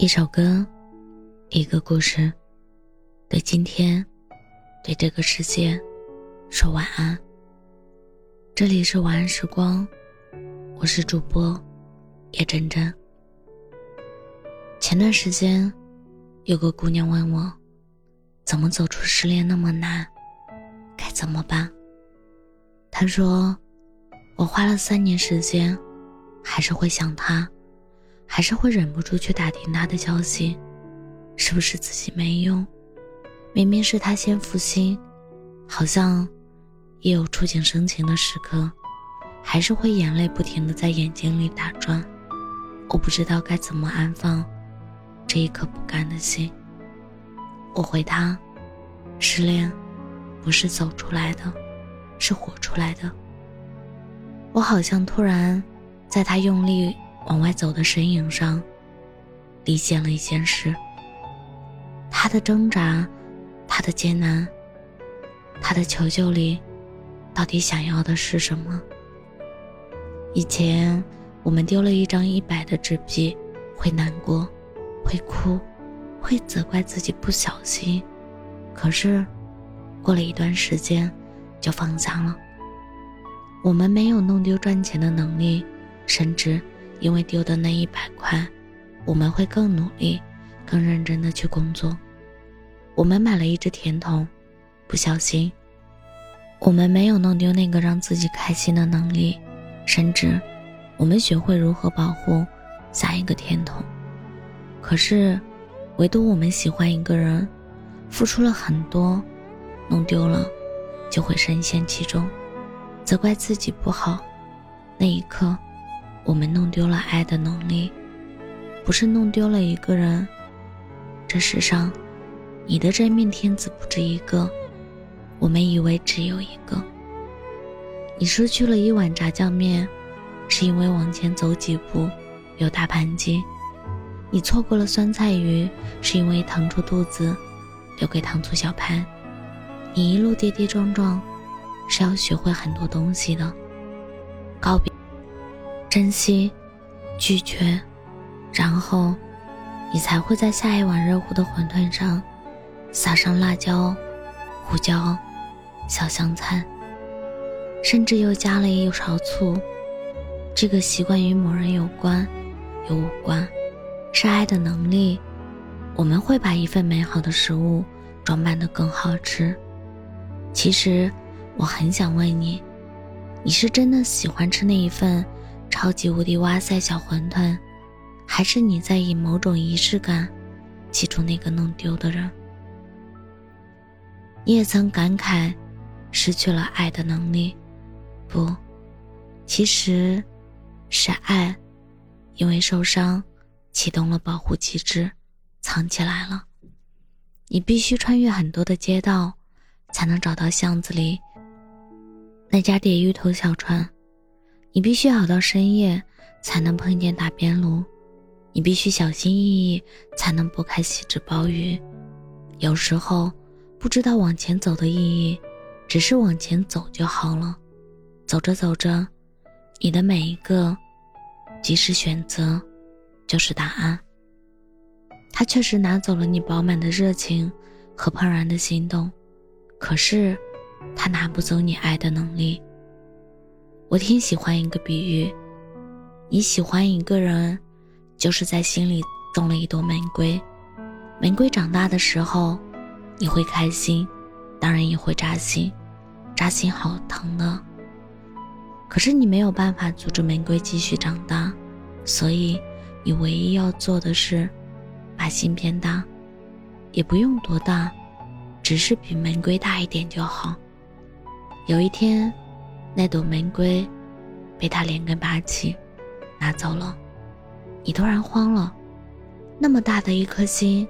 一首歌，一个故事，对今天，对这个世界，说晚安。这里是晚安时光，我是主播叶真真。前段时间，有个姑娘问我，怎么走出失恋那么难，该怎么办？她说，我花了三年时间，还是会想他。还是会忍不住去打听他的消息，是不是自己没用？明明是他先负心，好像也有触景生情的时刻，还是会眼泪不停的在眼睛里打转。我不知道该怎么安放这一颗不甘的心。我回他：失恋不是走出来的，是活出来的。我好像突然在他用力。往外走的身影上，理解了一件事。他的挣扎，他的艰难，他的求救里，到底想要的是什么？以前我们丢了一张一百的纸币，会难过，会哭，会责怪自己不小心。可是，过了一段时间，就放下了。我们没有弄丢赚钱的能力，甚至。因为丢的那一百块，我们会更努力、更认真的去工作。我们买了一只甜筒，不小心，我们没有弄丢那个让自己开心的能力，甚至，我们学会如何保护下一个甜筒。可是，唯独我们喜欢一个人，付出了很多，弄丢了，就会深陷其中，责怪自己不好。那一刻。我们弄丢了爱的能力，不是弄丢了一个人。这世上，你的真命天子不止一个，我们以为只有一个。你失去了一碗炸酱面，是因为往前走几步有大盘鸡；你错过了酸菜鱼，是因为腾出肚子留给糖醋小盘。你一路跌跌撞撞，是要学会很多东西的。告别。珍惜，拒绝，然后，你才会在下一碗热乎的馄饨上，撒上辣椒、胡椒、小香菜，甚至又加了一勺醋。这个习惯与某人有关，又无关，是爱的能力。我们会把一份美好的食物装扮得更好吃。其实，我很想问你，你是真的喜欢吃那一份？超级无敌哇塞小馄饨，还是你在以某种仪式感记住那个弄丢的人？你也曾感慨失去了爱的能力，不，其实是爱，因为受伤启动了保护机制，藏起来了。你必须穿越很多的街道，才能找到巷子里那家叠鱼头小船。你必须熬到深夜才能碰见打边炉，你必须小心翼翼才能拨开锡纸包鱼。有时候不知道往前走的意义，只是往前走就好了。走着走着，你的每一个及时选择就是答案。他确实拿走了你饱满的热情和怦然的心动，可是他拿不走你爱的能力。我挺喜欢一个比喻，你喜欢一个人，就是在心里种了一朵玫瑰。玫瑰长大的时候，你会开心，当然也会扎心，扎心好疼的。可是你没有办法阻止玫瑰继续长大，所以你唯一要做的是，把心变大，也不用多大，只是比玫瑰大一点就好。有一天。那朵玫瑰被他连根拔起，拿走了。你突然慌了，那么大的一颗心，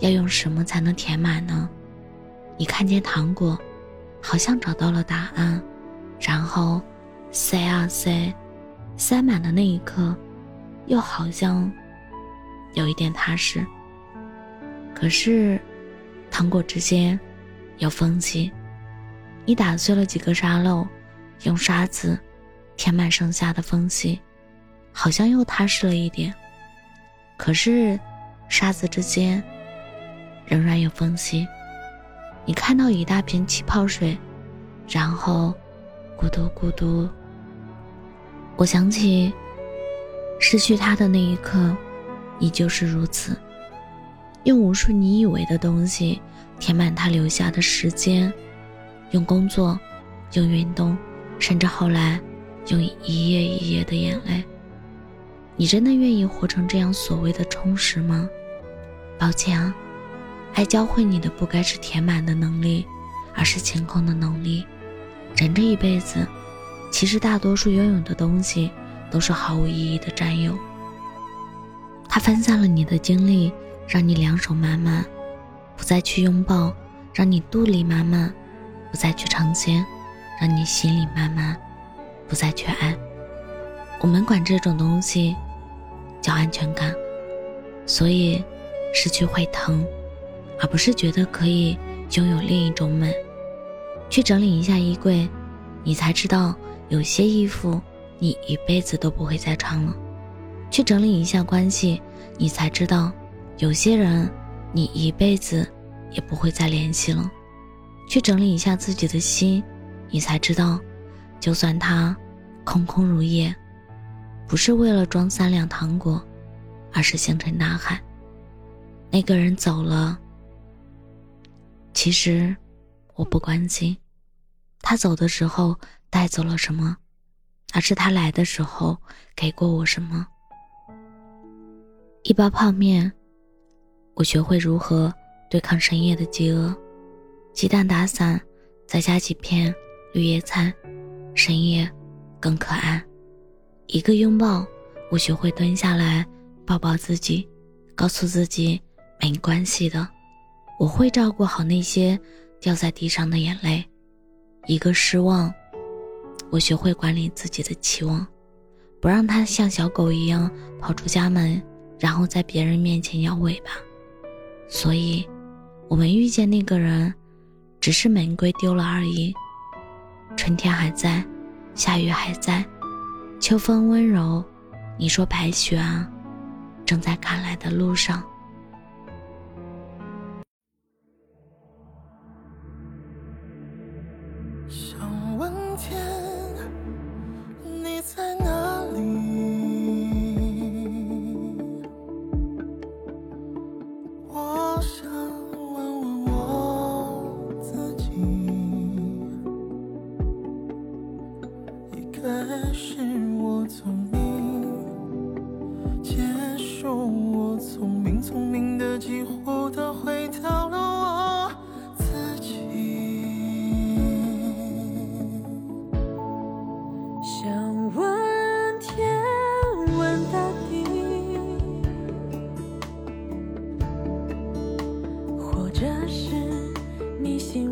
要用什么才能填满呢？你看见糖果，好像找到了答案，然后塞啊塞，塞满的那一刻，又好像有一点踏实。可是，糖果之间有缝隙，你打碎了几个沙漏。用沙子填满剩下的缝隙，好像又踏实了一点。可是，沙子之间仍然有缝隙。你看到一大片气泡水，然后咕嘟咕嘟。我想起失去他的那一刻，你就是如此，用无数你以为的东西填满他留下的时间，用工作，用运动，甚至后来用一页一页的眼泪。你真的愿意活成这样所谓的充实吗？抱歉，爱教会你的不该是填满的能力，而是清空的能力。人这一辈子，其实大多数拥有的东西都是毫无意义的占有。它分散了你的精力，让你两手满满，不再去拥抱；让你肚里满满，不再去尝鲜；让你心里慢慢，不再缺爱。我们管这种东西叫安全感，所以失去会疼，而不是觉得可以拥有另一种美。去整理一下衣柜，你才知道有些衣服你一辈子都不会再穿了；去整理一下关系，你才知道有些人你一辈子也不会再联系了；去整理一下自己的心，你才知道，就算它空空如也。不是为了装三两糖果，而是星辰大海。那个人走了，其实我不关心，他走的时候带走了什么，而是他来的时候给过我什么。一包泡面，我学会如何对抗深夜的饥饿；鸡蛋打散，再加几片绿叶餐，深夜更可爱。一个拥抱，我学会蹲下来抱抱自己，告诉自己没关系的，我会照顾好那些掉在地上的眼泪。一个失望，我学会管理自己的期望，不让它像小狗一样跑出家门，然后在别人面前摇尾巴。所以，我们遇见那个人，只是玫瑰丢了而已。春天还在，夏雨还在。秋风温柔，你说白雪啊，正在赶来的路上。想问天，一开始。聪明，接受我聪明，聪明的几乎都回到了我自己。想问天，问大地，或者是迷信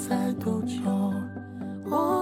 多说、再多求。我